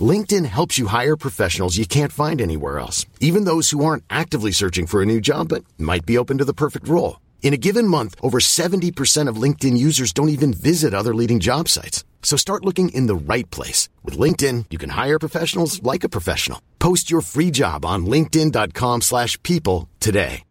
LinkedIn helps you hire professionals you can't find anywhere else, even those who aren't actively searching for a new job but might be open to the perfect role. In a given month, over 70% of LinkedIn users don't even visit other leading job sites. So start looking in the right place. With LinkedIn, you can hire professionals like a professional. Post your free job on linkedin.com slash people today.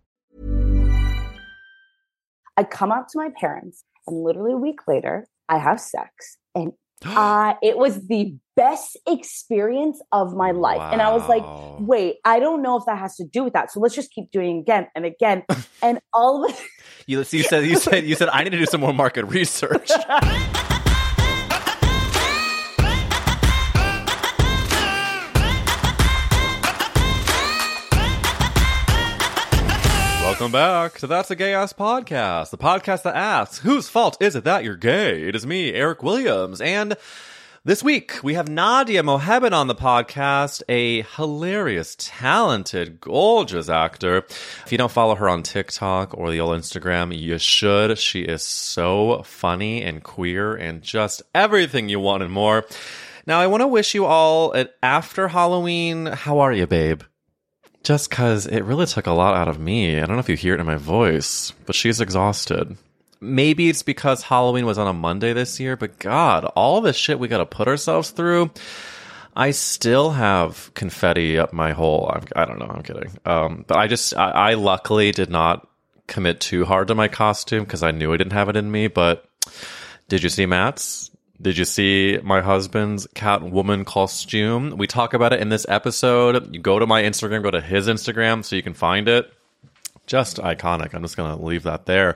I come out to my parents and literally a week later, I have sex and uh, it was the best experience of my life. Wow. And I was like, wait, I don't know if that has to do with that. So let's just keep doing again and again. and all of it. you, you said, you said, you said, I need to do some more market research. Welcome back to That's a Gay Ass Podcast, the podcast that asks, whose fault is it that you're gay? It is me, Eric Williams, and this week we have Nadia Mohebban on the podcast, a hilarious, talented, gorgeous actor. If you don't follow her on TikTok or the old Instagram, you should. She is so funny and queer and just everything you want and more. Now, I want to wish you all an after Halloween. How are you, babe? Just because it really took a lot out of me. I don't know if you hear it in my voice, but she's exhausted. Maybe it's because Halloween was on a Monday this year, but God, all this shit we got to put ourselves through. I still have confetti up my hole. I'm, I do not know. I'm kidding. Um, but I just, I, I luckily did not commit too hard to my costume because I knew I didn't have it in me. But did you see Matt's? Did you see my husband's Catwoman costume? We talk about it in this episode. You go to my Instagram, go to his Instagram so you can find it just iconic. I'm just going to leave that there.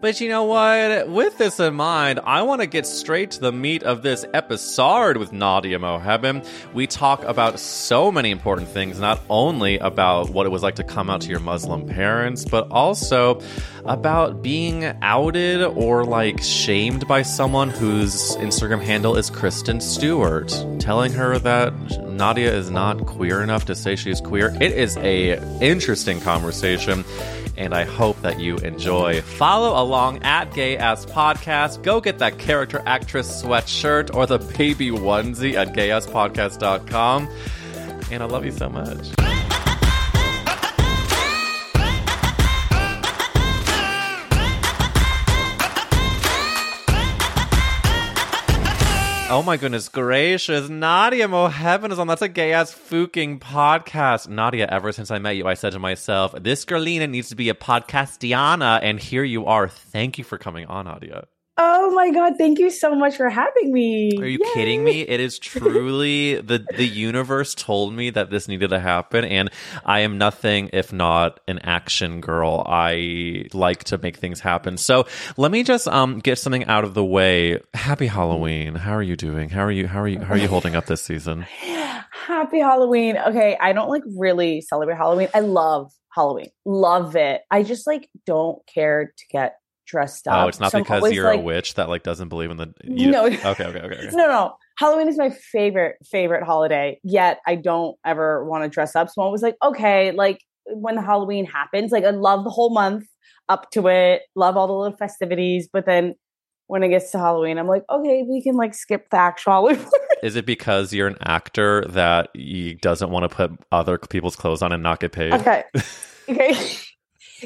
But you know what? With this in mind, I want to get straight to the meat of this episode with Nadia Mohebban. We talk about so many important things, not only about what it was like to come out to your Muslim parents, but also about being outed or like shamed by someone whose Instagram handle is Kristen Stewart, telling her that Nadia is not queer enough to say she's queer. It is a interesting conversation and I hope that you enjoy. Follow along at Gay Ass Podcast. Go get that character actress sweatshirt or the baby onesie at gayasspodcast.com. And I love you so much. Oh my goodness gracious. Nadia Mohebban is on. That's a gay ass fucking podcast. Nadia, ever since I met you, I said to myself, this girlina needs to be a podcastiana. And here you are. Thank you for coming on, Nadia. Oh my god, thank you so much for having me. Are you Yay. kidding me? It is truly the the universe told me that this needed to happen and I am nothing if not an action girl. I like to make things happen. So, let me just um get something out of the way. Happy Halloween. How are you doing? How are you how are you how are you holding up this season? Happy Halloween. Okay, I don't like really celebrate Halloween. I love Halloween. Love it. I just like don't care to get dressed oh, up. Oh, it's not so because you're like, a witch that like doesn't believe in the. You, no. Okay, okay, okay, okay. No, no. Halloween is my favorite favorite holiday. Yet I don't ever want to dress up. So I was like, okay, like when the Halloween happens, like I love the whole month up to it. Love all the little festivities, but then when it gets to Halloween, I'm like, okay, we can like skip the actual Halloween. Is it because you're an actor that he doesn't want to put other people's clothes on and not get paid? Okay. Okay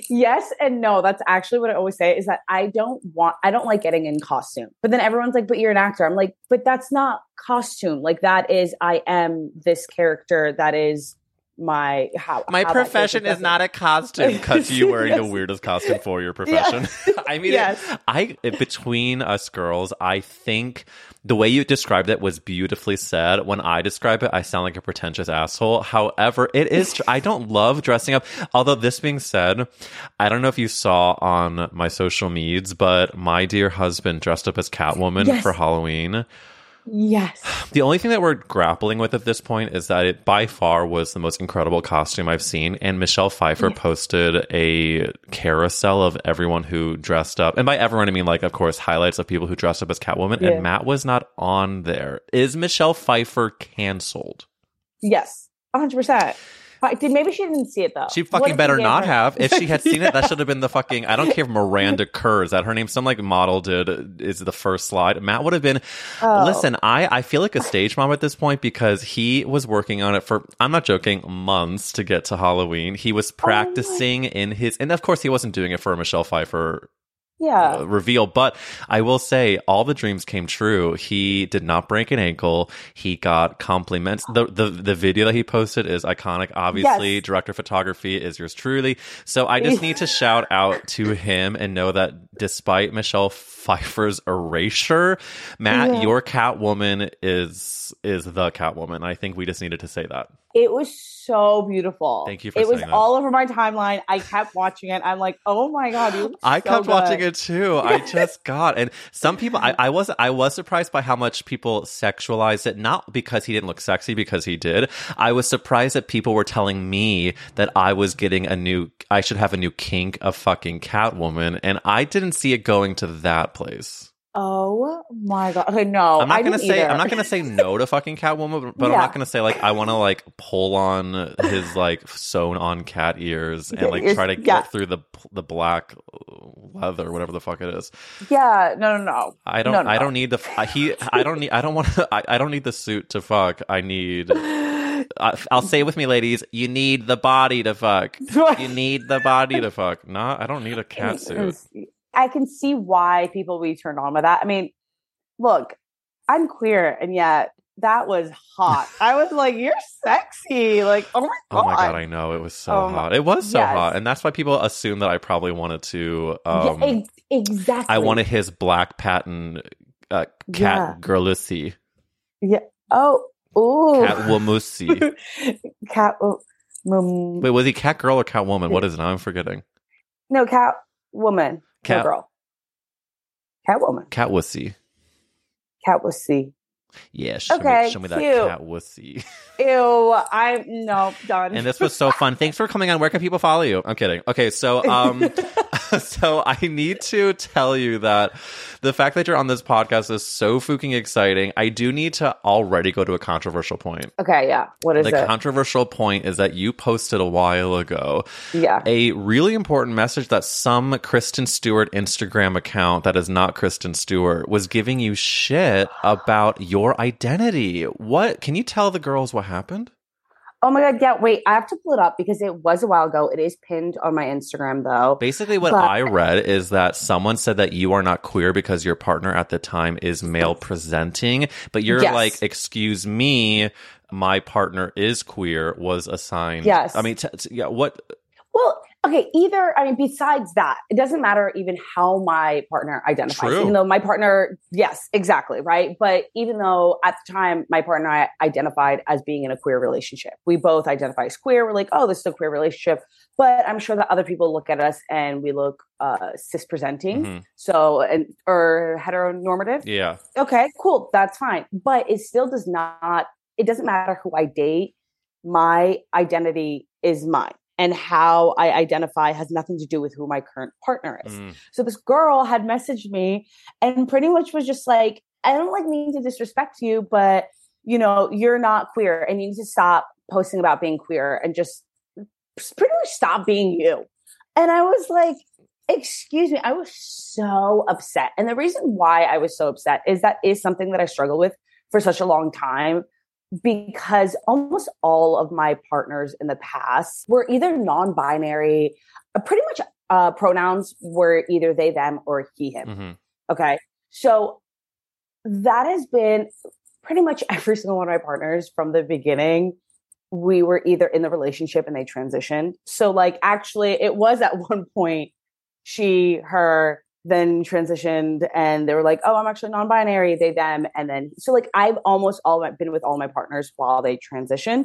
yes and no. That's actually what I always say is that I don't want, I don't like getting in costume. But then everyone's like, but you're an actor. I'm like, but that's not costume. Like that is, I am this character that is my how my how profession is not a costume because you wearing yes. the weirdest costume for your profession. Yes. I mean, yes. I between us girls, I think the way you described it was beautifully said. When I describe it, I sound like a pretentious asshole. However, it is, I don't love dressing up. Although this being said, I don't know if you saw on my social medias, but my dear husband dressed up as Catwoman yes. for Halloween. Yes. The only thing that we're grappling with at this point is that it by far was the most incredible costume I've seen. And Michelle Pfeiffer posted a carousel of everyone who dressed up. And by everyone, I mean, like, of course, highlights of people who dressed up as Catwoman. Yeah. And Matt was not on there. Is Michelle Pfeiffer canceled? Yes. 100%. Did maybe she didn't see it though. She fucking better not her- have. If she had seen it, that should have been the fucking. I don't care if Miranda Kerr is that her name. Some like model did is the first slide. Matt would have been. Oh. Listen, I I feel like a stage mom at this point because he was working on it for. I'm not joking, months to get to Halloween. He Oh was practicing in his, and of course he wasn't doing it for a Michelle Pfeiffer Yeah. uh, reveal. But I will say, all the dreams came true. He did not break an ankle. He got compliments. the the The video that he posted is iconic. Obviously, Yes. director of photography is yours truly. So I just need to shout out to him and know that despite Michelle Pfeiffer's erasure, Matt, Yeah. your Catwoman is is the Catwoman. I think we just needed to say that. It was so beautiful. Thank you for It was that. all over my timeline. I kept watching it. I'm like, oh my god, you I so kept watching it too. I just got and some people I, I was I was surprised by how much people sexualized it, not because he didn't look sexy, because he did. I was surprised that people were telling me that I was getting a new I should have a new kink of fucking Catwoman, and I didn't see it going to that place. Oh my god. Okay, no. I'm not I gonna say either. I'm not gonna say no to fucking Catwoman, but I'm not gonna say like I want to like pull on his like sewn on cat ears and like try to get yeah. through the the black leather, whatever the fuck it is. Yeah, no, no, no. I don't. No, no, I don't need the. He. I don't need. I don't want to. I, I don't need the suit to fuck. I need. I, I'll say it with me, ladies. You need the body to fuck. You need the body to fuck. No, I don't need a cat suit. I can see why people would be turned on by that. I mean, look, I'm queer, and yet that was hot. I was like, "You're sexy!" Like, oh my god, Oh my god, I know it was so my- hot. It was so yes. hot, and that's why people assume that I probably wanted to. Yeah, Um, ex- exactly. I wanted his black patent uh, cat Yeah. girlussy, Yeah. Oh, ooh, cat womussy. cat. um, Wait, was he cat girl or cat woman? What is it? I'm forgetting. no, cat woman, Cat- no girl, cat woman, Cat wussy. cat C. Yeah, show Okay, me, show me that cute. cat wussy. Ew, I'm no done. and this was so fun. Thanks for coming on. Where can people follow you? I'm kidding. Okay, so um, so I need to tell you that the fact that you're on this podcast is so fucking exciting. I do need to already go to a controversial point. okay, yeah. What is it? the it? controversial point is that you posted a while ago yeah. a really important message that some Kristen Stewart Instagram account that is not Kristen Stewart was giving you shit about your identity. What can you tell the girls what happened? Oh my god, yeah. Wait, I have to pull it up because it was a while ago. It is pinned on my Instagram though. Basically, what But- I read is that someone said that you are not queer because your partner at the time is male presenting, but you're Yes. like, excuse me, my partner is queer was assigned. Yes. I mean, t- t- yeah, what? Well, okay, either, I mean, besides that, it doesn't matter even how my partner identifies, True. even though my partner, yes, exactly, right? But even though at the time my partner and I identified as being in a queer relationship, we both identify as queer. We're like, oh, this is a queer relationship. But I'm sure that other people look at us and we look uh, cis presenting, Mhm. so, and or heteronormative. Yeah. okay, cool, that's fine. But it still does not, it doesn't matter who I date. My identity is mine. And how I identify has nothing to do with who my current partner is. Mm. So this girl had messaged me and pretty much was just like, I don't like mean to disrespect you, but you know, you're not queer and you need to stop posting about being queer and just pretty much stop being you. And I was like, excuse me, I was so upset. And the reason why I was so upset is that is something that I struggle with for such a long time because almost all of my partners in the past were either non-binary, uh, pretty much uh, pronouns were either they, them, or he, him. Mhm. Okay. So that has been pretty much every single one of my partners from the beginning. We were either in the relationship and they transitioned. So, like, actually, it was at one point she, her, then transitioned and they were like, oh, I'm actually non binary, they, them. And then, so like I've almost all my, been with all my partners while they transitioned.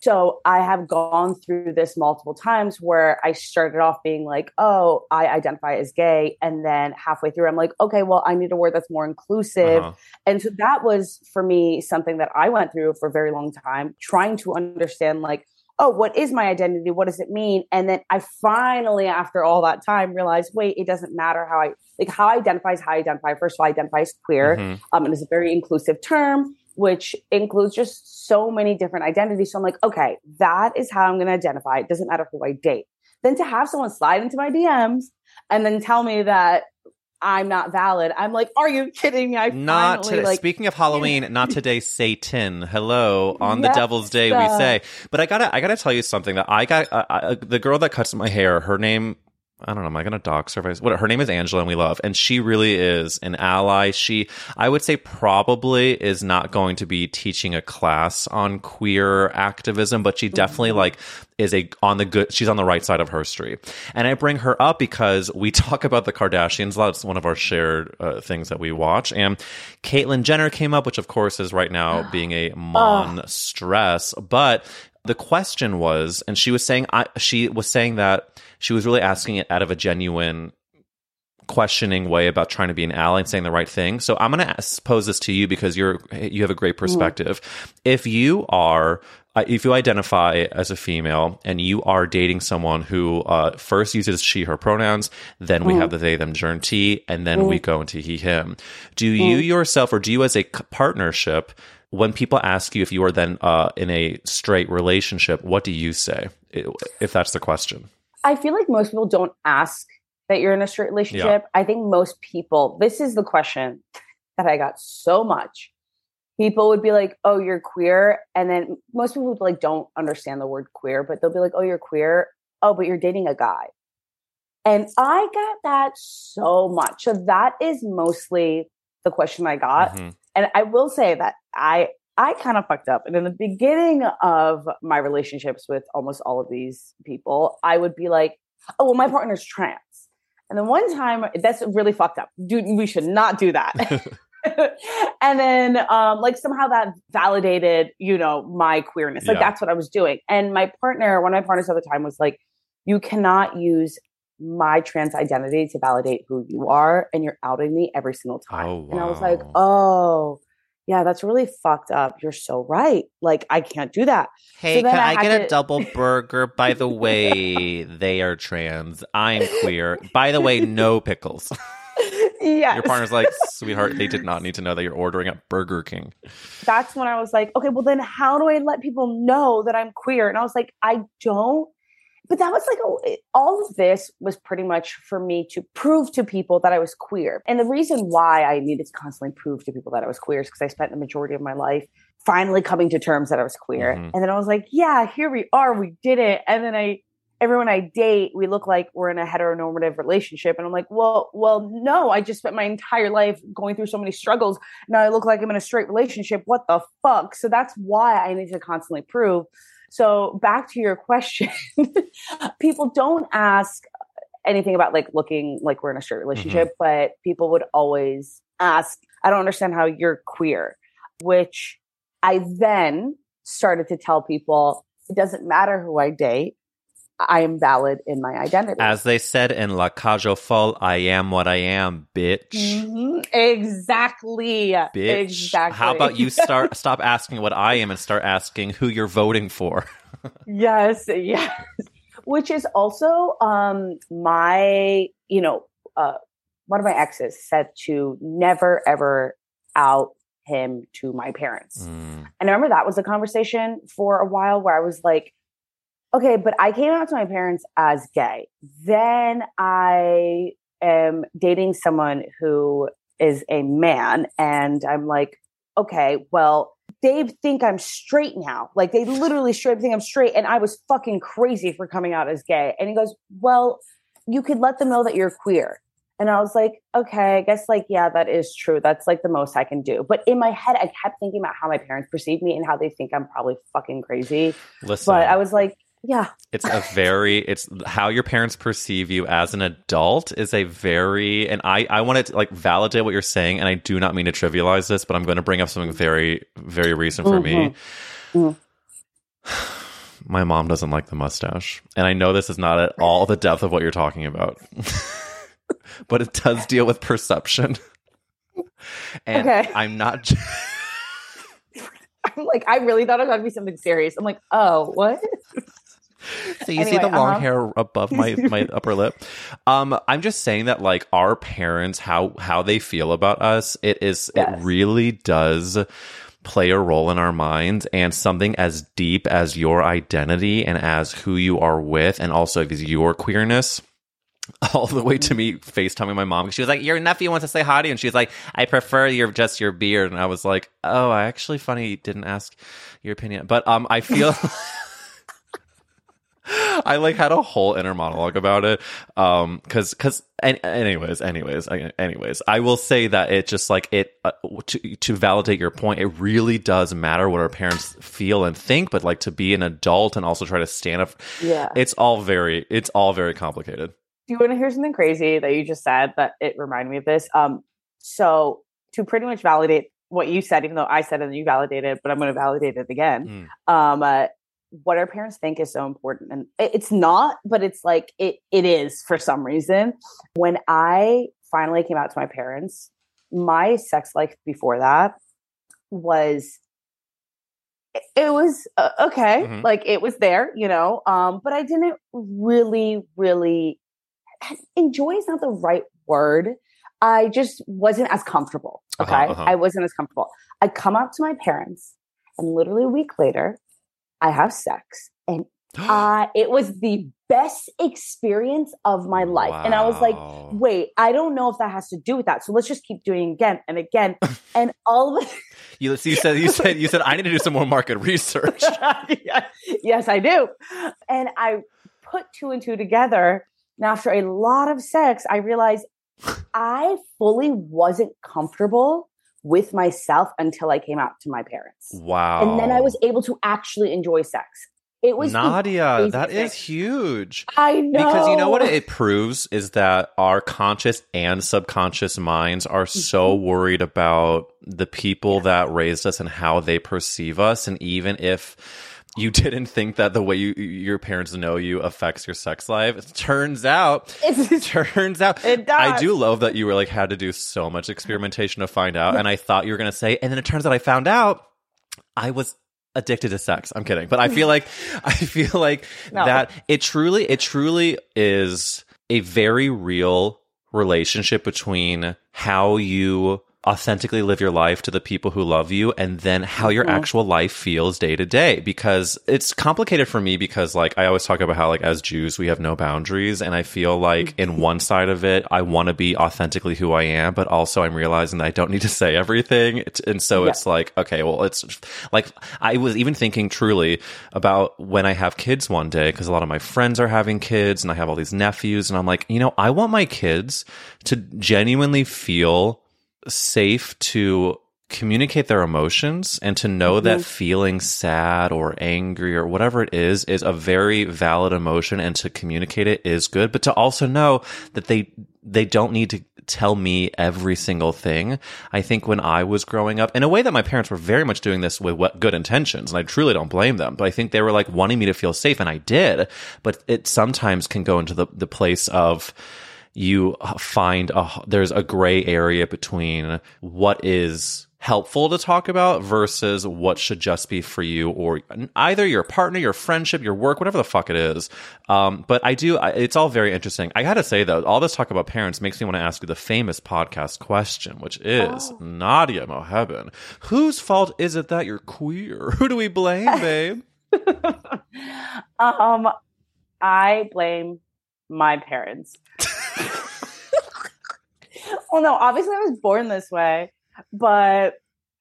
So I have gone through this multiple times where I started off being like, oh, I identify as gay. And then halfway through, I'm like, okay, well, I need a word that's more inclusive. Uh-huh. And so that was for me something that I went through for a very long time, trying to understand like, oh, what is my identity? What does it mean? And then I finally, after all that time, realized, wait, it doesn't matter how I like how I identify is how I identify. First of all, I identify as queer. Mm-hmm. Um, and it's a very inclusive term, which includes just so many different identities. So I'm like, okay, that is how I'm going to identify. It doesn't matter who I date. Then to have someone slide into my DMs and then tell me that I'm not valid. I'm like, are you kidding me? I not finally, today. Like, Speaking of Halloween, not today, Satan. Hello on yes, the Devil's Day, uh, we say. But I gotta, I gotta tell you something that I got. Uh, uh, the girl that cuts my hair, her name I don't know. Am I going to dox her? What her name is Angela, and we love, and she really is an ally. She, I would say, probably is not going to be teaching a class on queer activism, but she definitely mm-hmm. like is a on the good. She's on the right side of her street, and I bring her up because we talk about the Kardashians. That's one of our shared uh, things that we watch, and Caitlyn Jenner came up, which of course is right now being a monstress, but the question was, and she was saying, I, she was saying that she was really asking it out of a genuine questioning way about trying to be an ally and saying the right thing. So I'm going to pose this to you because you're you have a great perspective. Mm. If you are uh, if you identify as a female and you are dating someone who uh, first uses she her pronouns, then we mm. have the they them t, and then mm. we go into he him. Do you mm. yourself or do you as a partnership when people ask you if you are then uh, in a straight relationship, what do you say if that's the question? I feel like most people don't ask that you're in a straight relationship. Yeah. I think most people, this is the question that I got so much. People would be like, "Oh, you're queer," and then most people would like don't understand the word queer, but they'll be like, "Oh, you're queer." Oh, but you're dating a guy. And I got that so much. So that is mostly the question I got. Mm-hmm. And I will say that I I kind of fucked up. And in the beginning of my relationships with almost all of these people, I would be like, oh, well, my partner's trans. And then one time, that's really fucked up. Dude, we should not do that. and then, um, like, somehow that validated, you know, my queerness. Like, yeah. that's what I was doing. And my partner, one of my partners at the time was like, you cannot use my trans identity to validate who you are. And you're outing me every single time. Oh, wow. And I was like, oh, yeah, that's really fucked up. You're so right. Like, I can't do that. Hey, so can I, I get to... a double burger? By the way, they are trans. I'm queer. By the way, no pickles. Yeah. Your partner's like, sweetheart, they did not need to know that you're ordering at Burger King. That's when I was like, okay, well, then how do I let people know that I'm queer? And I was like, I don't but that was like a, all of this was pretty much for me to prove to people that I was queer. And the reason why I needed to constantly prove to people that I was queer is because I spent the majority of my life finally coming to terms that I was queer. Mm-hmm. And then I was like, yeah, here we are, we did it. And then I everyone I date, we look like we're in a heteronormative relationship. And I'm like, well, well, no, I just spent my entire life going through so many struggles. Now I look like I'm in a straight relationship. What the fuck? So that's why I need to constantly prove so back to your question, people don't ask anything about like looking like we're in a straight relationship, mm-hmm. but people would always ask, I don't understand how you're queer, which I then started to tell people it doesn't matter who I date. I am valid in my identity. As they said in La Cage aux Folles, I am what I am, bitch. Mm-hmm. Exactly. Bitch. Exactly. How about you start stop asking what I am and start asking who you're voting for? yes, yes. Which is also um my, you know, uh one of my exes said to never ever out him to my parents. Mm. And I remember that was a conversation for a while where I was like, okay, but I came out to my parents as gay. Then I am dating someone who is a man, and I'm like, okay, well, they think I'm straight now. Like they literally straight think I'm straight, and I was fucking crazy for coming out as gay. And he goes, well, you could let them know that you're queer. And I was like, okay, I guess like, yeah, that is true. That's like the most I can do. But in my head, I kept thinking about how my parents perceive me and how they think I'm probably fucking crazy. Listen. But I was like, yeah. It's a very it's how your parents perceive you as an adult is a very and I I want to like validate what you're saying and I do not mean to trivialize this, but I'm going to bring up something very very recent for me. Mhm. My mom doesn't like the mustache. And I know this is not at all the depth of what you're talking about. but it does deal with perception. And Okay. I'm not j- I'm like, I really thought it was going to be something serious. I'm like, oh, what? So you see the long uh-huh. hair above my my upper lip. Um, I'm just saying that like our parents, how how they feel about us, it is Yes. it really does play a role in our minds and something as deep as your identity and as who you are with and also your queerness all the way to me FaceTiming my mom. She was like, Your nephew wants to say hi to you. And she's like, I prefer your just your beard. And I was like, Oh, I actually funny didn't ask your opinion. But um I feel I like had a whole inner monologue about it. Um, cause, cause, and anyways, anyways, anyways, I will say that it just like it, uh, to, to validate your point, it really does matter what our parents feel and think, but like to be an adult and also try to stand up, Yeah. it's all very, it's all very complicated. Do you want to hear something crazy that you just said that it reminded me of this? Um, so to pretty much validate what you said, even though I said it and you validated, but I'm going to validate it again. Um, uh, what our parents think is so important, and it's not, but it's like it it is for some reason. When I finally came out to my parents, my sex life before that was it- was uh, okay Mhm. like it was there you know um but i didn't really really enjoy is not the right word i just wasn't as comfortable Uh-huh, okay uh-huh. i wasn't as comfortable i come out to my parents and literally a week later i have sex and uh it was the best experience of my life and i was like wait i don't know if that has to do with that so let's just keep doing it again and again and all of it you, you said, you said, you said, I need to do some more market research. yes, I do. And I put two and two together. And after a lot of sex, I realized I fully wasn't comfortable with myself until I came out to my parents. Wow. And then I was able to actually enjoy sex. It was Nadia, that is huge. I know Because you know what it proves is that our conscious and subconscious minds are so Mm-hmm. worried about the people that raised us and how they perceive us. And even if you didn't think that the way you, your parents know you affects your sex life, it turns out, It's- turns out, It does. I do love that you were like had to do so much experimentation to find out. And I thought you were going to say, and then it turns out I found out I was addicted to sex. I'm kidding, but I feel like I feel like No. that it truly it truly is a very real relationship between how you authentically live your life to the people who love you and then how your mm-hmm. actual life feels day to day because it's complicated for me because like I always talk about how like as Jews we have no boundaries and I feel like in mm-hmm. one side of it I want to be authentically who I am but also I'm realizing that I don't need to say everything. And so Yeah. it's like okay well it's like I was even thinking truly about when I have kids one day because a lot of my friends are having kids and I have all these nephews and I'm like you know I want my kids to genuinely feel safe to communicate their emotions and to know mm-hmm. that feeling sad or angry or whatever it is is a very valid emotion and to communicate it is good. But to also know that they they don't need to tell me every single thing. I think when i was growing up in a way that my parents were very much doing this with what good intentions and i truly don't blame them but i think they were like wanting me to feel safe and i did. But it sometimes can go into the the place of you find a there's a gray area between what is helpful to talk about versus what should just be for you or either your partner, your friendship, your work, whatever the fuck it is. Um, but I do, I, it's all very interesting. I gotta say though, all this talk about parents makes me want to ask you the famous podcast question, which is Nadia Mohebban, whose fault is it that you're queer? Who do we blame, babe? Um, I blame my parents. well, no, obviously I was born this way, but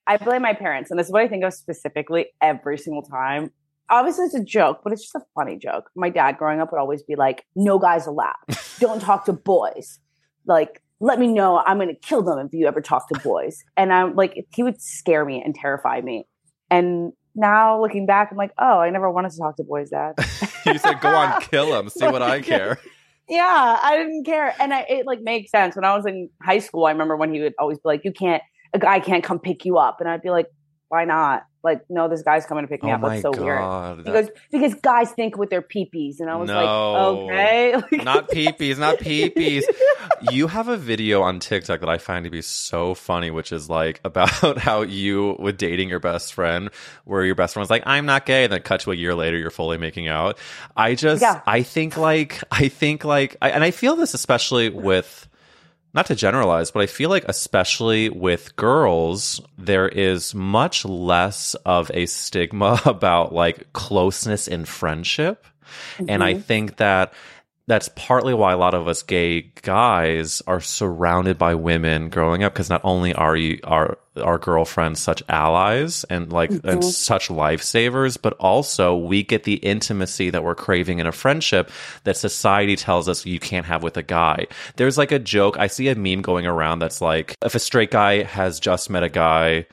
I blame my parents, and this is what I think of specifically every single time. Obviously, it's a joke, but it's just a funny joke. My dad, growing up, would always be like, "No guys allowed. Don't talk to boys. Like, let me know. I'm going to kill them if you ever talk to boys." And I'm like, he would scare me and terrify me. And now looking back, I'm like, oh, I never wanted to talk to boys, dad. you said, "Go on, kill them. See what I care." Yeah, I didn't care, and I, it like makes sense. When I was in high school, I remember when he would always be like, "You can't, a guy can't come pick you up," and I'd be like, "Why not?" Like, no, this guy's coming to pick me Oh up. That's so my weird. God, that- Because because guys think with their peepees, and I was No. like, okay, Like- not peepees, not peepees. you have a video on TikTok that I find to be so funny, which is like about how you with dating your best friend, where your best friend's like, "I'm not gay," and then cut to a year later, you're fully making out. I just, Yeah. I think like, I think like, I, and I feel this especially with. Not to generalize, but I feel like, especially with girls, there is much less of a stigma about like closeness in friendship. And I mm-hmm. think that that's partly why a lot of us gay guys are surrounded by women growing up because not only are you are our girlfriends such allies and like and mm-hmm. such lifesavers but also we get the intimacy that we're craving in a friendship that society tells us you can't have with a guy. There's like a joke i see a meme going around that's like if a straight guy has just met a guy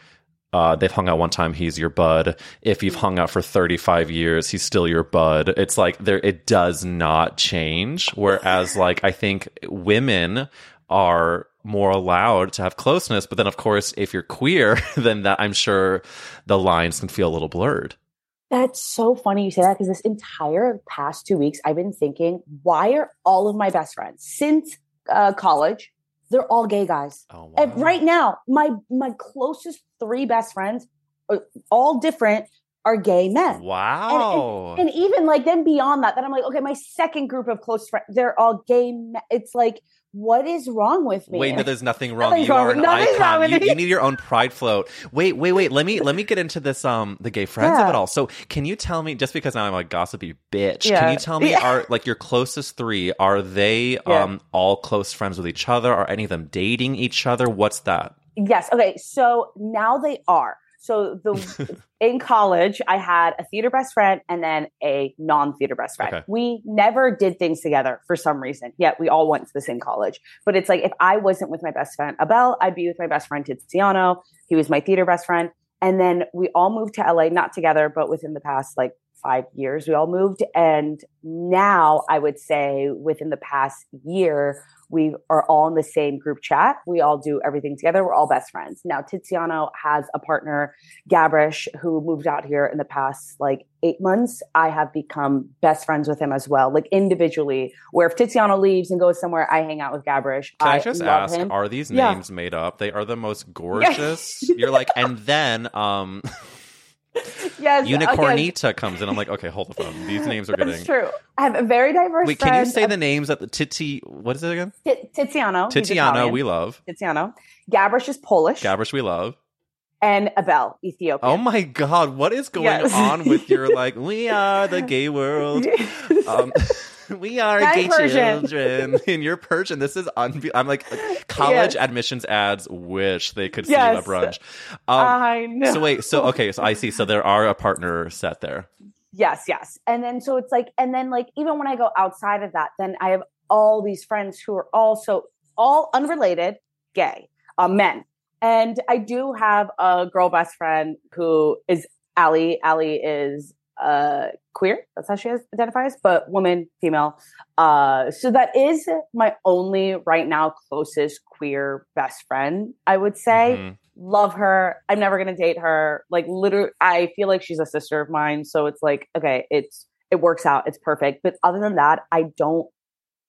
uh, they've hung out one time, he's your bud. If you've hung out for 35 years, he's still your bud. It's like there, it does not change. Whereas, like, I think women are more allowed to have closeness. But then, of course, if you're queer, then that I'm sure the lines can feel a little blurred. That's so funny you say that because this entire past two weeks, I've been thinking, why are all of my best friends since uh, college? They're all gay guys. Oh, And right now, my my closest three best friends, uh, all different, are gay men. Wow. And even like then beyond that, then I'm like, okay, my second group of close friends, they're all gay. Men. It's like, what is wrong with me? Wait, no, there's nothing wrong. Nothing's you wrong are with- an icon. You, me. you need your own pride float. Wait, wait, wait. Let me let me get into this. Um, the gay friends of Yeah. it all. So, can you tell me? Just because now I'm a gossipy bitch, Yeah. can you tell me? Yeah. Are like your closest three? Are they um all close friends with each other? Are any of them dating each other? What's that? Yes. Okay. So now they are. So the in college, I had a theater best friend and then a non-theater best friend. Okay. We never did things together for some reason. Yet we all went to the same college. But it's like if I wasn't with my best friend Abel, I'd be with my best friend Tiziano. He was my theater best friend. And then we all moved to LA, not together, but within the past like five years, we all moved. And now I would say within the past year, we are all in the same group chat. We all do everything together. We're all best friends. Now, Tiziano has a partner, Gabrish, who moved out here in the past like eight months. I have become best friends with him as well, like individually. Where if Tiziano leaves and goes somewhere, I hang out with Gabrish. Can I, just love ask? him. Are these Yeah. names made up? They are the most gorgeous. You're like, and then um, yes, Unicornita comes in. I'm like, okay, hold the phone. These names are That's getting. true. I have a very diverse. Wait, can you say the names of the Titi? What is it again? Ti- Tiziano? Tiziano, we love. Tiziano. Gabrish is Polish, Gabrish, we love. and Abel, Ethiopian. Oh my god, what is going Yes. on with your like? We are the gay world. Um, we are gay Persian. children. In your Persian, this is unbe- I'm like college admissions ads. Wish they could see Yes. the brunch. Um, I know. so wait, so okay, so I see. So there are a partner set there. Yes, yes. And then so it's like, and then like even when I go outside of that, then I have all these friends who are also all unrelated, gay, uh, men. And I do have a girl best friend who is Ali. Ali is uh queer. That's how she identifies, but woman, female. Uh so that is my only right now closest queer best friend, I would say Mhm. love her. I'm never gonna date her. Like literally, I feel like she's a sister of mine. So it's like, okay, it's it works out. It's perfect. But other than that, I don't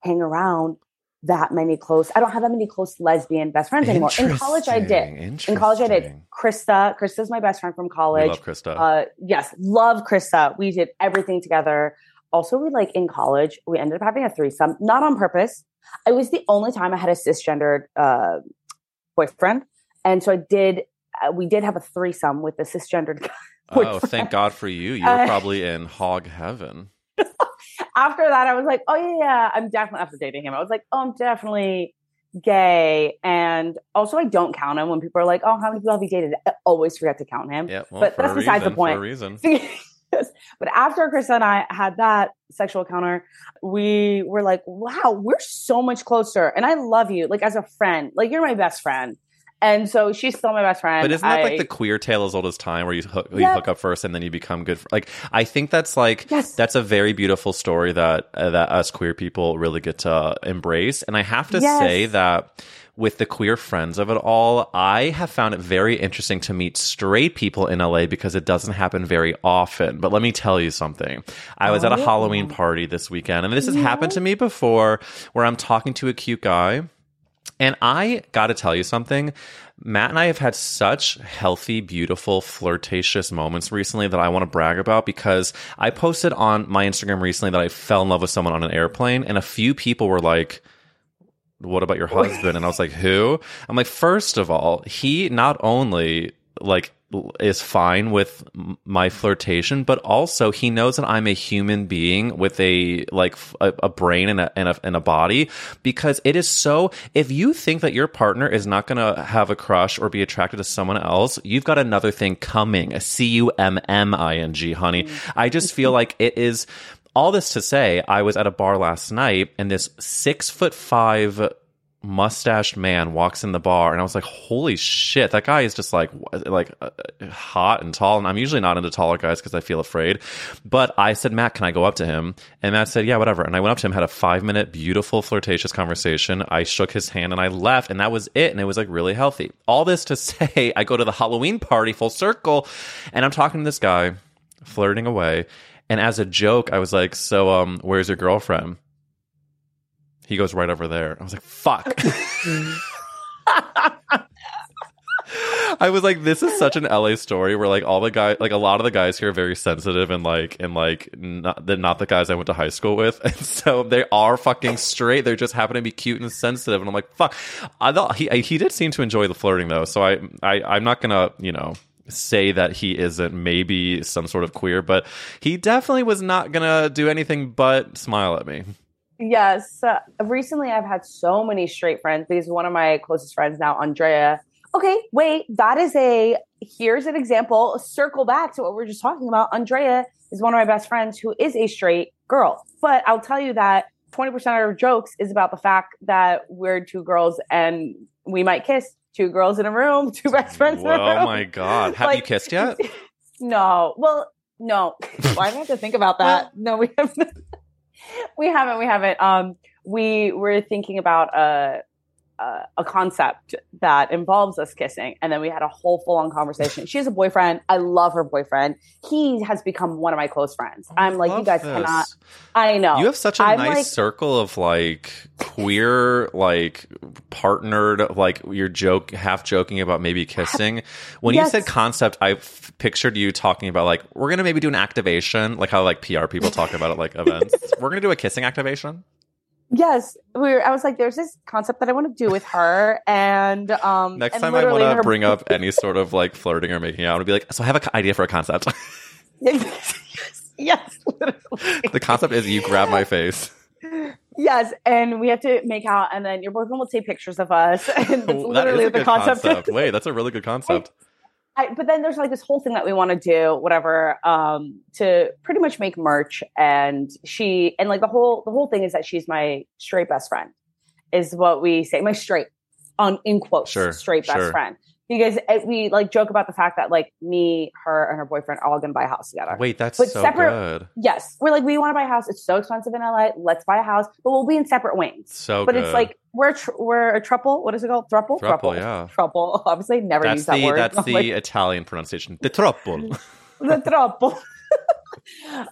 hang around that many close. I don't have that many close lesbian best friends anymore. In college, I did. In college, I did. Krista. Krista's my best friend from We college. love Krista. Uh, yes, love Krista. We did everything together. Also, we like in college, we ended up having a threesome, not on purpose. It was the only time I had a cisgendered uh, boyfriend, and so I did. Uh, we did have a threesome with a cisgendered guy. oh, thank God for you. You were Uh, probably in hog heaven. After that, I was like, oh yeah, yeah, I'm definitely after dating him. I was like, oh, I'm definitely gay, and also I don't count him when people are like, oh, how many people have you dated? I always forget to count him. Yeah, well, But that's besides the point. Reason. But after Chris and I had that sexual encounter, we were like, wow, we're so much closer. And I love you, like as a friend. Like you're my best friend. And so she's still my best friend. But isn't that I- like the queer tale as old as time, where you hook, you hook up first and then you become good? For, like, I think that's like Yes. that's a very beautiful story that uh, that us queer people really get to embrace. And I have to Yes. say that with the queer friends of it all, I have found it very interesting to meet straight people in LA because it doesn't happen very often. But let me tell you something. I was at a Oh. Halloween party this weekend, and this has happened to me before, where I'm talking to a cute guy. And I got to tell you something. Matt and I have had such healthy, beautiful, flirtatious moments recently that I want to brag about because I posted on my Instagram recently that I fell in love with someone on an airplane, and a few people were like, what about your husband? And I was like, who? I'm like, first of all, he not only like is fine with my flirtation, but also he knows that I'm a human being with a like a brain and a, and a and a body because it is so. If you think that your partner is not going to have a crush or be attracted to someone else, you've got another thing coming. A C U M M I N G, honey. I just feel like it is. All this to say, I was at a bar last night and this six foot five mustached man walks in the bar and I was like, holy shit, that guy is just like, like uh, hot and tall. And I'm usually not into taller guys because I feel afraid. But I said, Matt, can I go up to him? And Matt said, yeah, whatever. And I went up to him, had a five minute, beautiful, flirtatious conversation. I shook his hand and I left and that was it. And it was like really healthy. All this to say, I go to the Halloween party full circle and I'm talking to this guy flirting away. And as a joke, I was like, so, um, where's your girlfriend? He goes right over there. I was like, fuck. I was like, this is such an LA story where like all the guys, like a lot of the guys here are very sensitive and like, and like not the, not the guys I went to high school with. And so they are fucking straight. They just happen to be cute and sensitive. And I'm like, fuck. I thought he, he did seem to enjoy the flirting though. So I, I, I'm not gonna, you know, say that he isn't maybe some sort of queer, but he definitely was not gonna do anything but smile at me. Yes. Uh, recently, I've had so many straight friends because one of my closest friends now, Andrea. Okay, wait, that is a here's an example. Circle back to what we are just talking about. Andrea is one of my best friends who is a straight girl, but I'll tell you that 20% of our jokes is about the fact that we're two girls and we might kiss two girls in a room, two best friends in a. Oh my god. Have you kissed yet? No. Well, no. Why do I have to think about that? no, we haven't. We haven't. We haven't. Um, we were thinking about a, a a concept that involves us kissing, and then we had a whole full on conversation. She has a boyfriend. I love her boyfriend. He has become one of my close friends. I'm like, you guys this. cannot. I know. You have such a I'm nice like- circle of like queer, like partnered, like you're joke half joking about maybe kissing. When you said concept, I f- pictured you talking about like we're gonna maybe do an activation, like how like PR people talk about it, like events. we're gonna do a kissing activation. Yes, we were. I was like, there's this concept that I want to do with her, and um, Next and time I want to her- bring up any sort of like flirting or making out, I'll be like, so I have an idea for a concept. yes, yes, literally. the concept is you grab my face. Yes, and we have to make out, and then your boyfriend will take pictures of us, and that's that literally a the concept. concept. Wait, that's a really good concept. I, but then there's like this whole thing that we want to do, whatever, um, to pretty much make merch, and she and like the whole the whole thing is that she's my straight best friend, is what we say, my straight on in quotes, Sure, straight best sure. friend, because uh, we like joke about the fact that like me, her, and her boyfriend are all gonna buy a house together. Wait, that's But so separate- good. Yes, we're like we want to buy a house. It's so expensive in LA. Let's buy a house, but we'll be in separate wings. So but good. it's like we're a tr- we're a triple. What is it called? Thruple. Thruple, yeah. Thruple. Obviously, never That's use that the word. that's I'm the like, Italian pronunciation. The troppo. the thruple.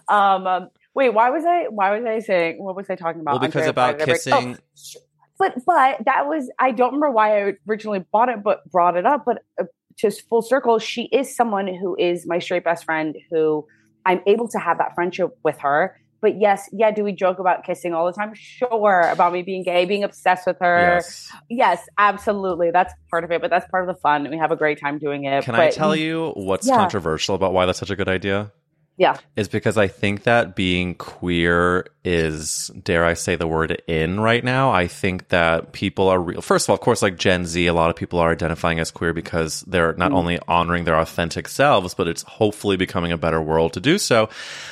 um, um, wait, why was I? Why was I saying? What was I talking about? Well, because about why did I break- kissing- Oh, but but that was I don't remember why I originally bought it, but brought it up. But uh, just full circle, she is someone who is my straight best friend. Who I'm able to have that friendship with her. But yes, yeah, do we joke about kissing all the time? Sure, about me being gay, being obsessed with her. yes. Yes, absolutely. That's part of it, but that's part of the fun. We have a great time doing it. Can I tell you what's Yeah. controversial about why that's such a good idea? Yeah. Is because I think that being queer is, dare I say the word in right now. I think that people are real. First of all, of course, like Gen Z, a lot of people are identifying as queer because they're not mm. only honoring their authentic selves, but it's hopefully becoming a better world to do so.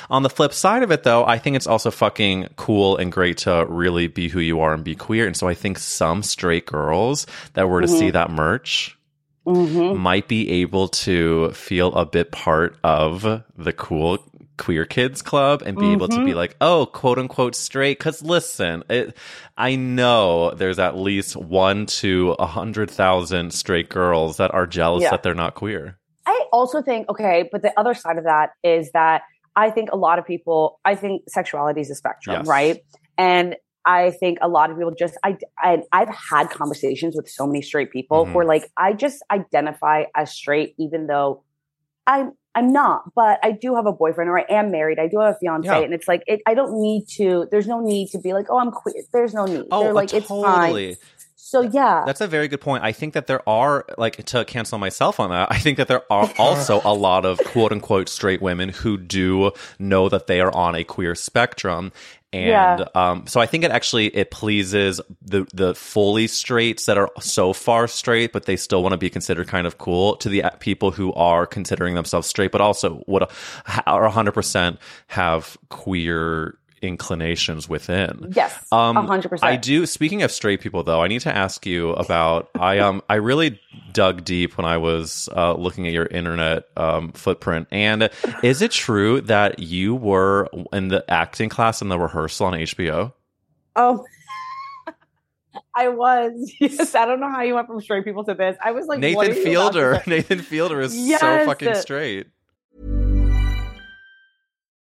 On the flip side of it, though, I think it's also fucking cool and great to really be who you are and be queer. And so I think some straight girls that were to see mm-hmm. that merch Mhm. might be able to feel a bit part of the cool queer kids club and be able to Mm-hmm. be like, oh, quote unquote straight. Cause listen, it, I know there's at least one to a hundred thousand straight girls that are jealous Yeah. that they're not queer. I also think, okay, but the other side of that is that I think a lot of people, I think sexuality is a spectrum, Yes. right? And I think a lot of people just, I, I, I've had conversations with so many straight people Mhm. who are like, I just identify as straight, even though I'm, I'm not, but I do have a boyfriend or I am married. I do have a fiance. Yeah. And it's like, it, I don't need to, there's no need to be like, oh, I'm queer. There's no need. Oh, They're like, it's fine. So yeah. That's a very good point. I think that there are, like, to cancel myself on that, I think that there are also a lot of quote unquote straight women who do know that they are on a queer spectrum. And Yeah. um, so I think it actually it pleases the the fully straights that are so far straight, but they still want to be considered kind of cool to the uh, people who are considering themselves straight, but also would are hundred percent have queer inclinations within. yes. Um, hundred percent. I do. Speaking of straight people, though, I need to ask you about. I um I really dug deep when I was uh, looking at your internet um, footprint. And is it true that you were in the acting class in the rehearsal on HBO? Oh, I was. Yes, I don't know how you went from straight people to this. I was like, Nathan are you about to Fielder. Nathan Fielder is so fucking straight.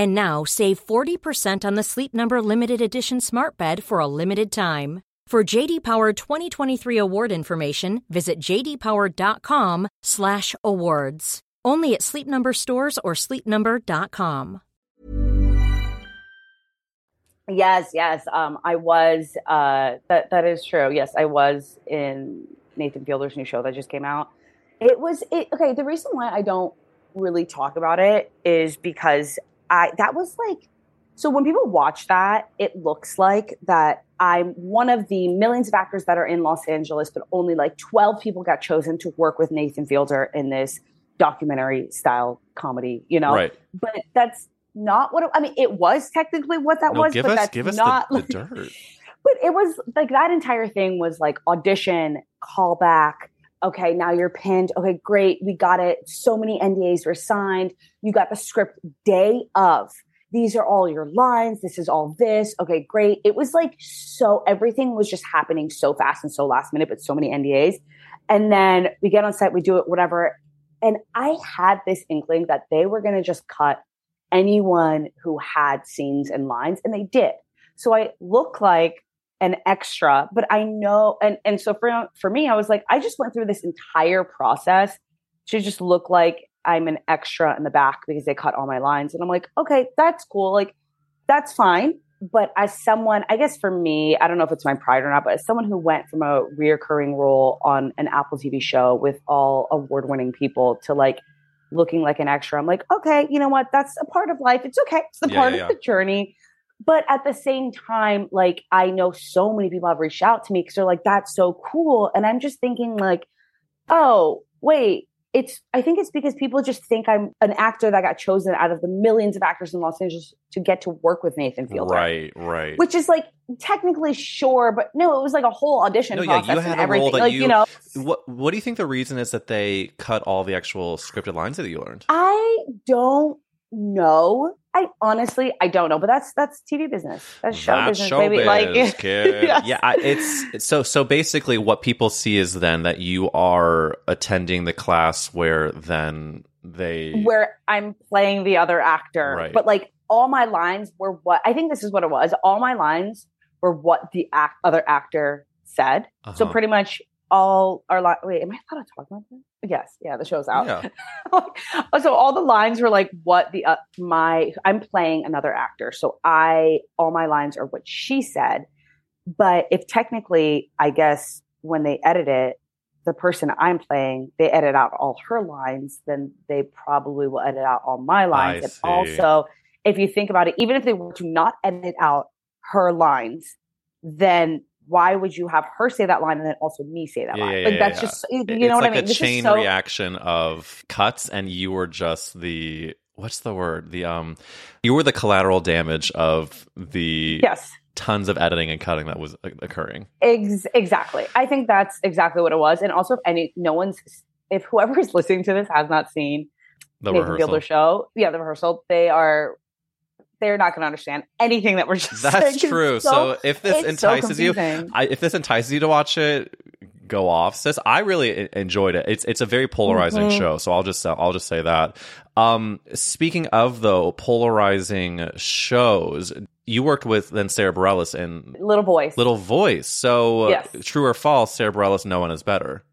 And now save 40% on the Sleep Number limited edition Smart Bed for a limited time. For JD Power 2023 award information, visit jdpower.com/awards. Only at Sleep Number stores or sleepnumber.com. Yes, yes. Um, I was. Uh, that that is true. Yes, I was in Nathan Fielder's new show that just came out. It was it. Okay, the reason why I don't really talk about it is because I that was like. So when people watch that, it looks like that I'm one of the millions of actors that are in Los Angeles, but only like 12 people got chosen to work with Nathan Fielder in this documentary style comedy. You know, Right. but that's not what it, I mean. It was technically what that No, was, give but us that's give us not. the, like- the dirt. but it was like that entire thing was like audition, callback. Okay, now you're pinned. Okay, great, we got it. So many NDAs were signed. You got the script day of. These are all your lines. This is all this. Okay, great. It was like so everything was just happening so fast and so last minute, but so many NDAs. And then we get on set, we do it, whatever. And I had this inkling that they were going to just cut anyone who had scenes and lines, and they did. So I look like an extra, but I know, and and so for for me, I was like, I just went through this entire process to just look like I'm an extra in the back because they cut all my lines, and I'm like, okay, that's cool. Like that's fine. But as someone, I guess for me, I don't know if it's my pride or not, but as someone who went from a reoccurring role on an Apple TV show with all award winning people to like looking like an extra, I'm like, okay, you know what? That's a part of life. It's okay. It's the Yeah, part yeah, of the journey. But at the same time, like I know so many people have reached out to me because they're like, that's so cool. And I'm just thinking, like, oh, wait, it's I think it's because people just think I'm an actor that got chosen out of the millions of actors in Los Angeles to get to work with Nathan Fielder. Right, right. Which is like technically sure, but no, it was like a whole audition No, yeah, process you had and a everything. role that like, you- you know, what What do you think the reason is that they cut all the actual scripted lines that you learned? I don't know. I honestly I don't know, but that's that's TV business. That's show That's business, baby. Like. Yes. Yeah, I, it's so so. Basically, what people see is then that you are attending the class where then they where I'm playing the other actor. Right. But like all my lines were what I think this is what it was. All my lines were what the act, other actor said. So Uh-huh. pretty much all our li- wait, am I allowed to talk about that? Yes, yeah, the show's out. Yeah. so all the lines were like what the uh, my I'm playing another actor. So I all my lines are what she said. But if technically, I guess when they edit it, the person I'm playing, they edit out all her lines, then they probably will edit out all my lines. I and see. also, if you think about it, even if they were to not edit out her lines, then why would you have her say that line and then also me say that Yeah, line? yeah, like yeah, that's just you know it's what like I mean? a This is chain so- reaction of cuts, and you were just the what's the word? The um, you were the collateral damage of the Yes. tons of editing and cutting that was occurring. Ex- exactly. I think that's exactly what it was. And also, if any, no one's, if whoever is listening to this has not seen The Nathan rehearsal. Fielder show, yeah, the rehearsal, they are, they're not going to understand anything that we're just saying. That's 'cause true. it's So, if this it's so entices you. I, if this entices you to watch it, go off, sis. I really enjoyed it. It's it's a very polarizing Mhm. show. So I'll just I'll just say that. Um, speaking of though polarizing shows, you worked with then Sara Bareilles in little voice, Little Voice. So Yes. true or false, Sara Bareilles, no one is better.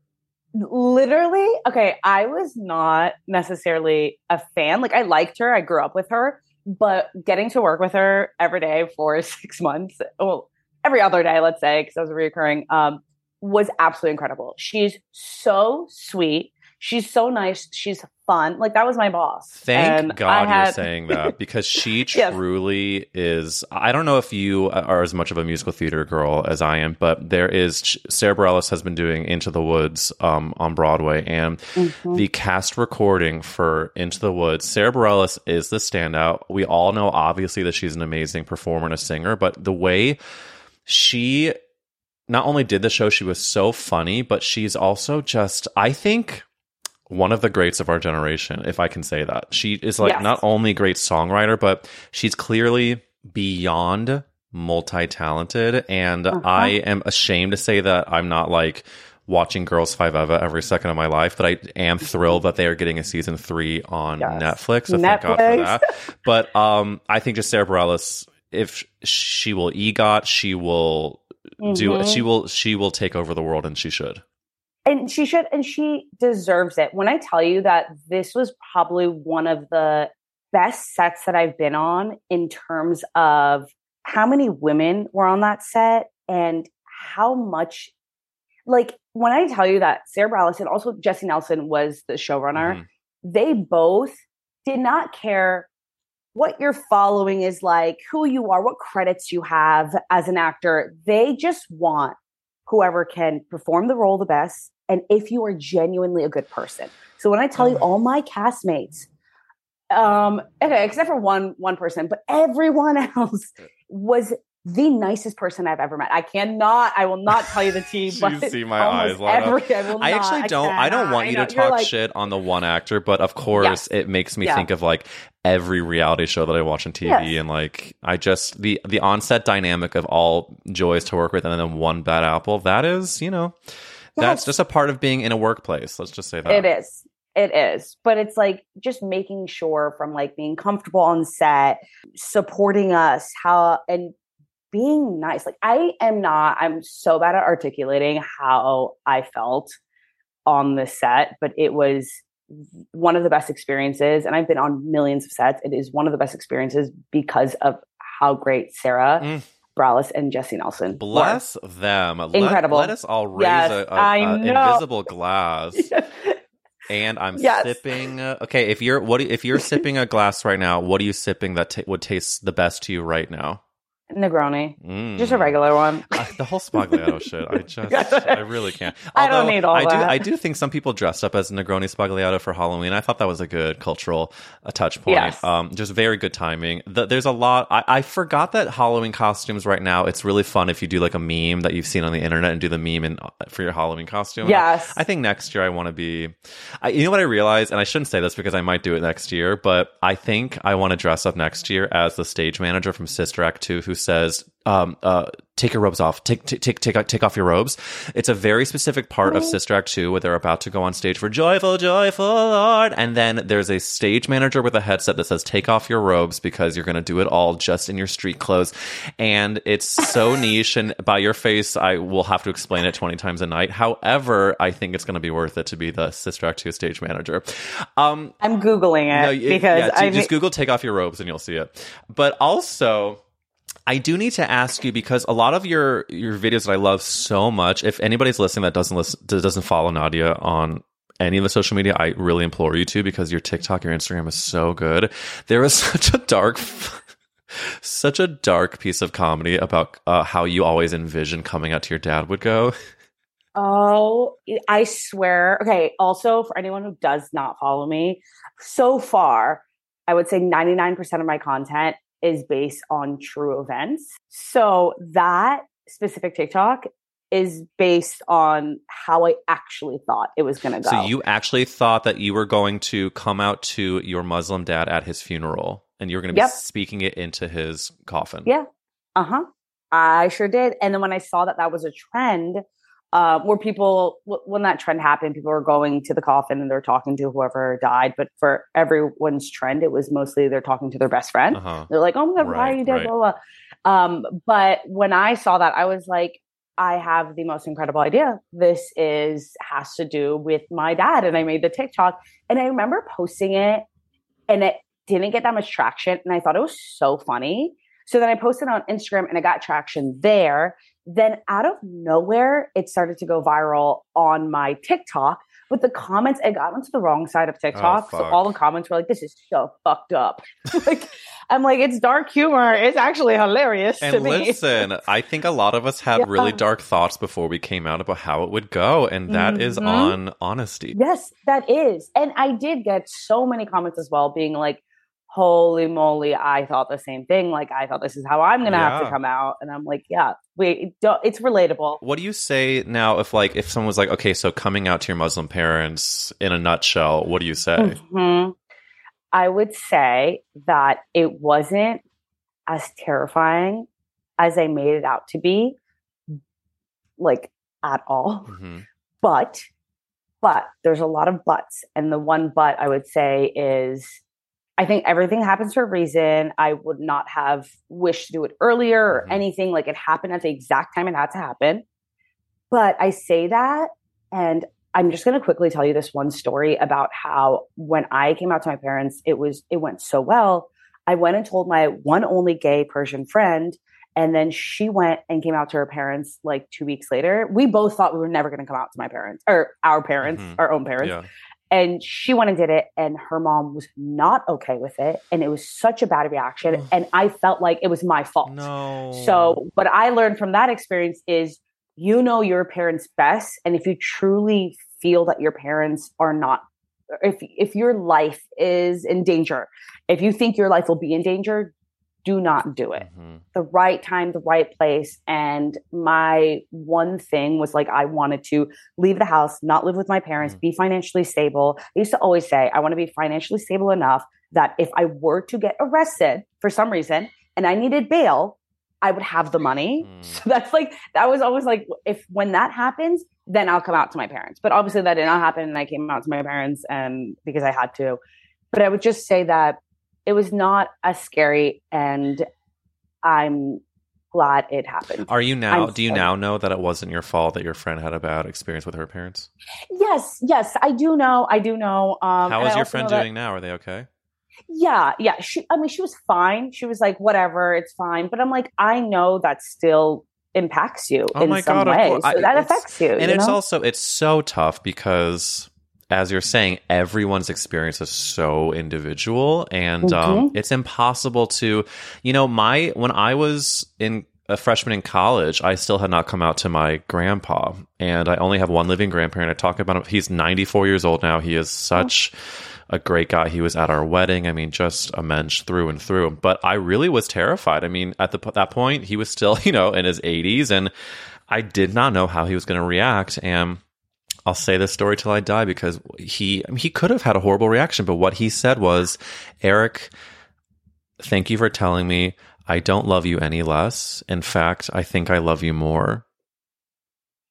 literally okay i was not necessarily a fan like i liked her i grew up with her but getting to work with her every day for six months well every other day let's say because i was reoccurring um was absolutely incredible. She's so sweet she's so nice she's fun like that was my boss Thank And God you're saying that because she Yes. truly is. I don't know if you are as much of a musical theater girl as I am, but there is Sara Bareilles has been doing Into the Woods um, on Broadway, and Mhm. the cast recording for Into the Woods. Sara Bareilles is the standout. We all know obviously that she's an amazing performer and a singer, but the way she not only did the show, she was so funny, but she's also just, I think, one of the greats of our generation, if I can say that. She is like Yes. not only a great songwriter, but she's clearly beyond multi talented. And Uh-huh. I am ashamed to say that I'm not like watching Girls Five Eva every second of my life, but I am thrilled that they are getting a season three on Yes. Netflix. So thank God for that. But um, I think just Sara Bareilles, if she will EGOT, she will do Mhm. she will she will take over the world and she should. And she should and she deserves it when i tell you that this was probably one of the best sets that i've been on in terms of how many women were on that set and how much like when i tell you that sara Bareilles and also jessie nelson was the showrunner Mhm. they both did not care what your following is like, who you are, what credits you have as an actor. They just want whoever can perform the role the best and if you are genuinely a good person. So when I tell you all my castmates, um, okay, except for one one person, but everyone else was the nicest person I've ever met. I cannot, I will not tell you the team, You see my eyes light up. every, I, I not, actually don't. I, don't cannot. want you know, to talk like- shit on the one actor, but of course, it makes me Yeah. think of like every reality show that I watch on TV, Yes. and like I just the the onset dynamic of all joys to work with, and then one bad apple. That is, you know, that's just a part of being in a workplace. Let's just say that It is. It is. But it's like just making sure from like being comfortable on set, supporting us, how and being nice. Like I am not, I'm so bad at articulating how I felt on the set, but it was one of the best experiences. And I've been on millions of sets. It is one of the best experiences because of how great Sara Mm. Bareilles and Jessie Nelson. Bless them. Incredible. Let, us all raise Yes, a, a, I a know. invisible glass. And I'm Yes. sipping. Uh, okay, if you're what if you're sipping a glass right now, what are you sipping that ta would taste the best to you right now? Negroni, Mm. just a regular one. Uh, the whole Sbagliato shit. I just, I really can't. I don't need all I do, that. I do think some people dressed up as Negroni Sbagliato for Halloween. I thought that was a good cultural uh, touch point. Yes. Um, just very good timing. The, there's a lot. I, I forgot that Halloween costumes right now. It's really fun if you do like a meme that you've seen on the internet and do the meme in, for your Halloween costume. Yes. I think next year I want to be. I, you know what I realized, and I shouldn't say this because I might do it next year, but I think I want to dress up next year as the stage manager from Sister Act Two, who says, um, uh, "Take your robes off. Take take take take take off your robes." It's a very specific part of Sister Act Two where they're about to go on stage for "Joyful, Joyful Lord," and then there's a stage manager with a headset that says, "Take off your robes because you're going to do it all just in your street clothes," and it's so niche. And by your face, I will have to explain it twenty times a night. However, I think it's going to be worth it to be the Sister Act Two stage manager. Um, I'm googling it no, because yeah, I just Google "take off your robes" and you'll see it. But also, I do need to ask you because a lot of your your videos that I love so much. If anybody's listening that doesn't listen, doesn't follow Nadia on any of the social media, I really implore you to because your TikTok, your Instagram is so good. There was such a dark. Such a dark piece of comedy about uh, how you always envision coming out to your dad would go. Oh, I swear. Okay. Also, for anyone who does not follow me, so far, I would say 99% of my content is based on true events. So that specific TikTok is based on how I actually thought it was going to go. So you actually thought that you were going to come out to your Muslim dad at his funeral, and you were going to be Yep. speaking it into his coffin. Yeah. Uh huh. I sure did. And then when I saw that that was a trend, uh, where people, when that trend happened, people were going to the coffin and they're talking to whoever died. But for everyone's trend, it was mostly they're talking to their best friend. Uh-huh. They're like, oh my God, why are you dead? right. Blah, blah. Um, but when I saw that, I was like, I have the most incredible idea. This is has to do with my dad. And I made the TikTok and I remember posting it and it didn't get that much traction. And I thought it was so funny. So then I posted on Instagram and I got traction there. Then out of nowhere, it started to go viral on my TikTok. But the comments, I got onto the wrong side of TikTok. so all the comments were like, this is so fucked up. like, I'm like, it's dark humor. It's actually hilarious And listen, I think a lot of us had Yeah. really dark thoughts before we came out about how it would go, and that is Mhm. on honesty. Yes, that is. And I did get so many comments as well being like, holy moly, I thought the same thing. Like, I thought this is how I'm going to have to come out. And I'm like, yeah, wait, don't, it's relatable. What do you say now if like if someone was like, okay, so coming out to your Muslim parents in a nutshell, what do you say? Mhm. I would say that it wasn't as terrifying as I made it out to be, like at all. Mhm. But, but there's a lot of buts. And the one but I would say is I think everything happens for a reason. I would not have wished to do it earlier or Mhm. anything. Like it happened at the exact time it had to happen. But I say that, and I'm just going to quickly tell you this one story about how when I came out to my parents, it was it went so well. I went and told my one only gay Persian friend, and then she went and came out to her parents like two weeks later. We both thought we were never going to come out to my parents or our parents, Mhm. our own parents. Yeah. And she went and did it, and her mom was not okay with it. And it was such a bad reaction. and I felt like it was my fault. No. So, what I learned from that experience is you know your parents best. And if you truly feel that your parents are not, if, if your life is in danger, if you think your life will be in danger, do not do it Mhm. the right time, the right place. And my one thing was like, I wanted to leave the house, not live with my parents, Mm. be financially stable. I used to always say, I want to be financially stable enough that if I were to get arrested for some reason and I needed bail, I would have the money. Mm. So that's like, that was always like, if when that happens, then I'll come out to my parents. But obviously that did not happen. And I came out to my parents and because I had to. But I would just say that it was not as scary and I'm glad it happened. Are you now? I'm do you sorry. now know that it wasn't your fault that your friend had a bad experience with her parents? Yes, yes, I do know. I do know. Um, How is your friend know that doing now? Are they okay? yeah, yeah. She, I mean, she was fine. She was like, whatever, it's fine. But I'm like, I know that still impacts you Oh in my some God, way. So I- that affects you. and you it's know? also it's so tough because as you're saying everyone's experience is so individual and um, Mm-hmm. it's impossible to you know my when i was in a freshman in college i still had not come out to my grandpa and i only have one living grandparent i talk about him he's 94 years old now he is such a great guy. He was at our wedding. I mean, just a mensch through and through. But I really was terrified. I mean, at the, that point, he was still, you know, in his 80s, and I did not know how he was going to react. And I'll say this story till I die because he I mean, he could have had a horrible reaction, but what he said was, Eric, thank you for telling me I don't love you any less. In fact, I think I love you more.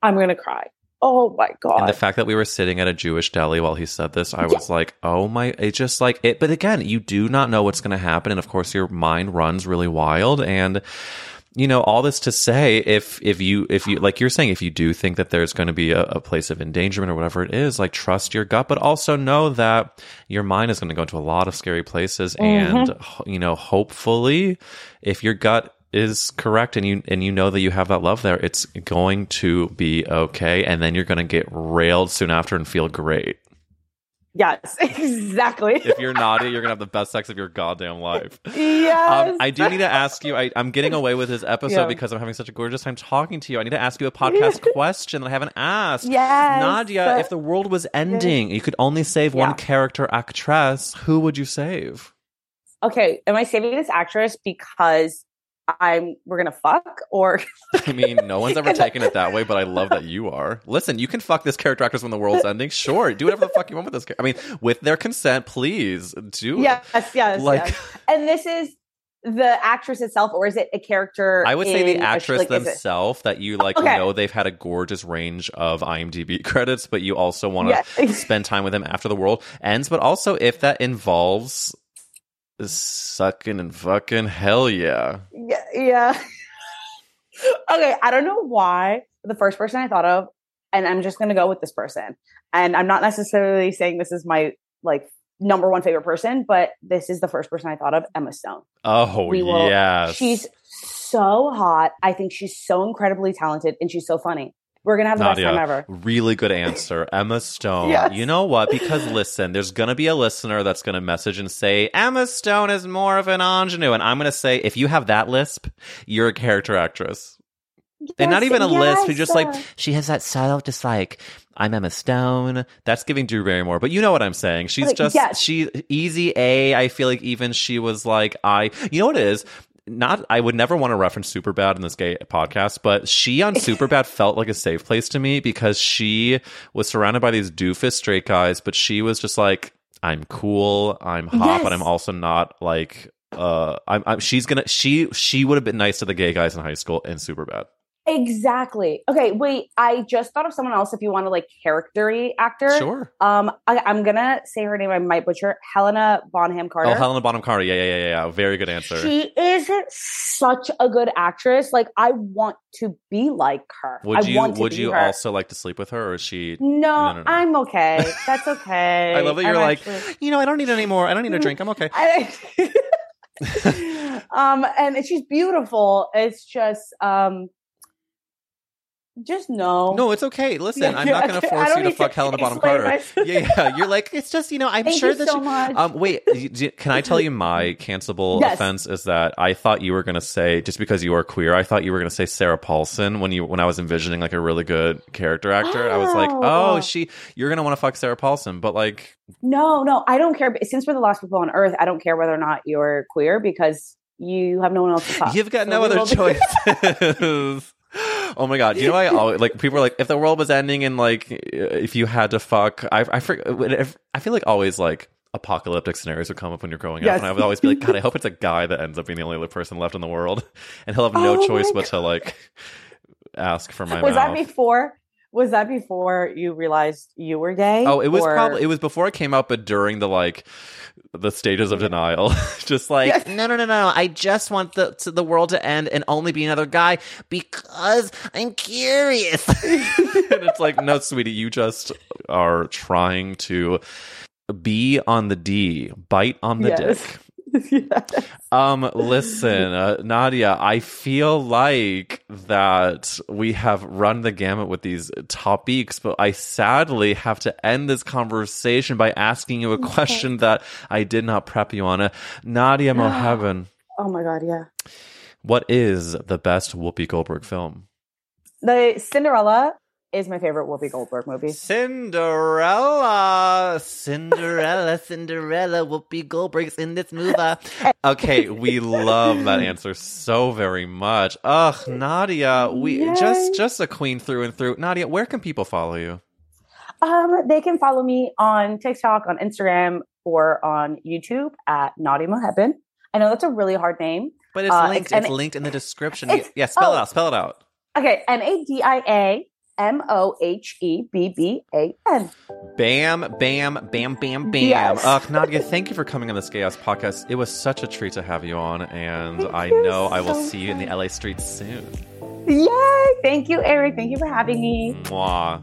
I'm going to cry. Oh my God. And the fact that we were sitting at a Jewish deli while he said this, I was like, oh my, it just like it. But again, you do not know what's going to happen. And of course, your mind runs really wild. And, you know, all this to say, if, if you, if you, like you're saying, if you do think that there's going to be a, a place of endangerment or whatever it is, like trust your gut, but also know that your mind is going to go into a lot of scary places. Mm-hmm. And, you know, hopefully, if your gut is correct and you and you know that you have that love there it's going to be okay and then you're going to get railed soon after and feel great yes, exactly. if you're naughty you're going to have the best sex of your goddamn life yes. um, I do need to ask you. I, I'm getting away with this episode Yeah. because I'm having such a gorgeous time talking to you. I need to ask you a podcast question that I haven't asked. Yes. Nadia, if the world was ending, you could only save one character actress. Who would you save? okay, am I saving this actress because I'm we're gonna fuck or I mean, no one's ever taken it that way, but I love that you are. Listen, you can fuck this character actress when the world's ending. Sure, do whatever the fuck you want with this. Char- I mean, with their consent, please do. it. yes, yes, Like- yes. And this is the actress itself, or is it a character? I would say the actress like, themselves that you like Okay. know they've had a gorgeous range of IMDb credits, but you also want to Yeah. spend time with them after the world ends. But also, if that involves sucking and fucking, hell yeah. Yeah, yeah. okay, I don't know why the first person I thought of, and I'm just gonna go with this person. And I'm not necessarily saying this is my like number one favorite person, but this is the first person I thought of, Emma Stone. Oh We will- yes, She's so hot. I think she's so incredibly talented and she's so funny. We're gonna have the best time ever. Really good answer. Emma Stone. Yes. You know what? Because listen, there's going to be a listener that's going to message and say, Emma Stone is more of an ingenue. And I'm going to say, if you have that lisp, you're a character actress. and not even a lisp. You're just like, she has that style, just like, I'm Emma Stone. That's giving Drew Barrymore. But you know what I'm saying. She's Like, just, yes. she, easy A. I feel like even she was like, I, you know what it is? Not, I would never want to reference Superbad in this gay podcast, but she on Superbad felt like a safe place to me because she was surrounded by these doofus straight guys, but she was just like, I'm cool, I'm hot, Yes. but I'm also not like, uh, I'm, I'm, she's gonna, she, she would have been nice to the gay guys in high school in Superbad. Exactly. Okay, wait. I just thought of someone else. If you want to like charactery actor, Sure. Um, I, I'm gonna say her name. I might butcher. Helena Bonham Carter. Oh, Helena Bonham Carter. Yeah, yeah, yeah, yeah. Very good answer. She is such a good actress. Like I want to be like her. would I you want to would you her. also like to sleep with her, or is she? No, No, no, no. I'm okay. That's okay. I love that I'm you're like, actually- you know, I don't need any more. I don't need a drink. I'm okay. I, um, and she's beautiful. It's just, um, just no. No, it's okay. Listen, Yeah, I'm not going to force you to fuck to Helena Bonham Carter. myself. Yeah, yeah. You're like, it's just you know, I'm Thank sure you that so much. Um, wait, can I tell you my cancelable Yes. offense is that I thought you were going to say just because you are queer, I thought you were going to say Sarah Paulson when you when I was envisioning like a really good character actor. I was like, Oh. oh, she, you're going to want to fuck Sarah Paulson, but like, No, no, I don't care. Since we're the last people on earth, I don't care whether or not you're queer because you have no one else to fuck. You've got So no other choices. oh my god! You know, I always, like people are like, if the world was ending and like if you had to fuck, I I, forget, I feel like always like apocalyptic scenarios would come up when you're growing up, and I would always be like, God, I hope it's a guy that ends up being the only other person left in the world, and he'll have no Oh choice but to like ask for my was mouth. that before? Was that before you realized you were gay? Oh, it was Or- probably it was before I came out, but during the like the stages of denial, just like no, no, no, no. I just want the to the world to end and only be another guy because I'm curious. and it's like, no, sweetie, you just are trying to be on the D, bite on the Yes. dick. yes. Um, listen, uh, Nadia, I feel like that we have run the gamut with these topics, but I sadly have to end this conversation by asking you a question that I did not prep you on. Uh, Nadia Mohebban, Oh my god, yeah. what is the best Whoopi Goldberg film? The Cinderella is my favorite Whoopi Goldberg movie. Cinderella, Cinderella, Cinderella, Whoopi Goldberg's in this movie. Okay, we love that answer so very much. Ugh, Nadia, we Yay. just just a queen through and through. Nadia, where can people follow you? Um, they can follow me on TikTok, on Instagram, or on YouTube at Nadia Mohebban. I know that's a really hard name. But it's Uh, linked. it's- It's, linked in the description. yeah, spell it oh. out. Spell it out. Okay, N A D I A M O H E B B A N. Bam, bam, bam, bam, bam. Yes. Ugh, Nadia, thank you for coming on this Ass podcast. It was such a treat to have you on, and Thank I know I will so see you in the LA streets soon. Yay! Thank you, Eric. Thank you for having me. Mwah.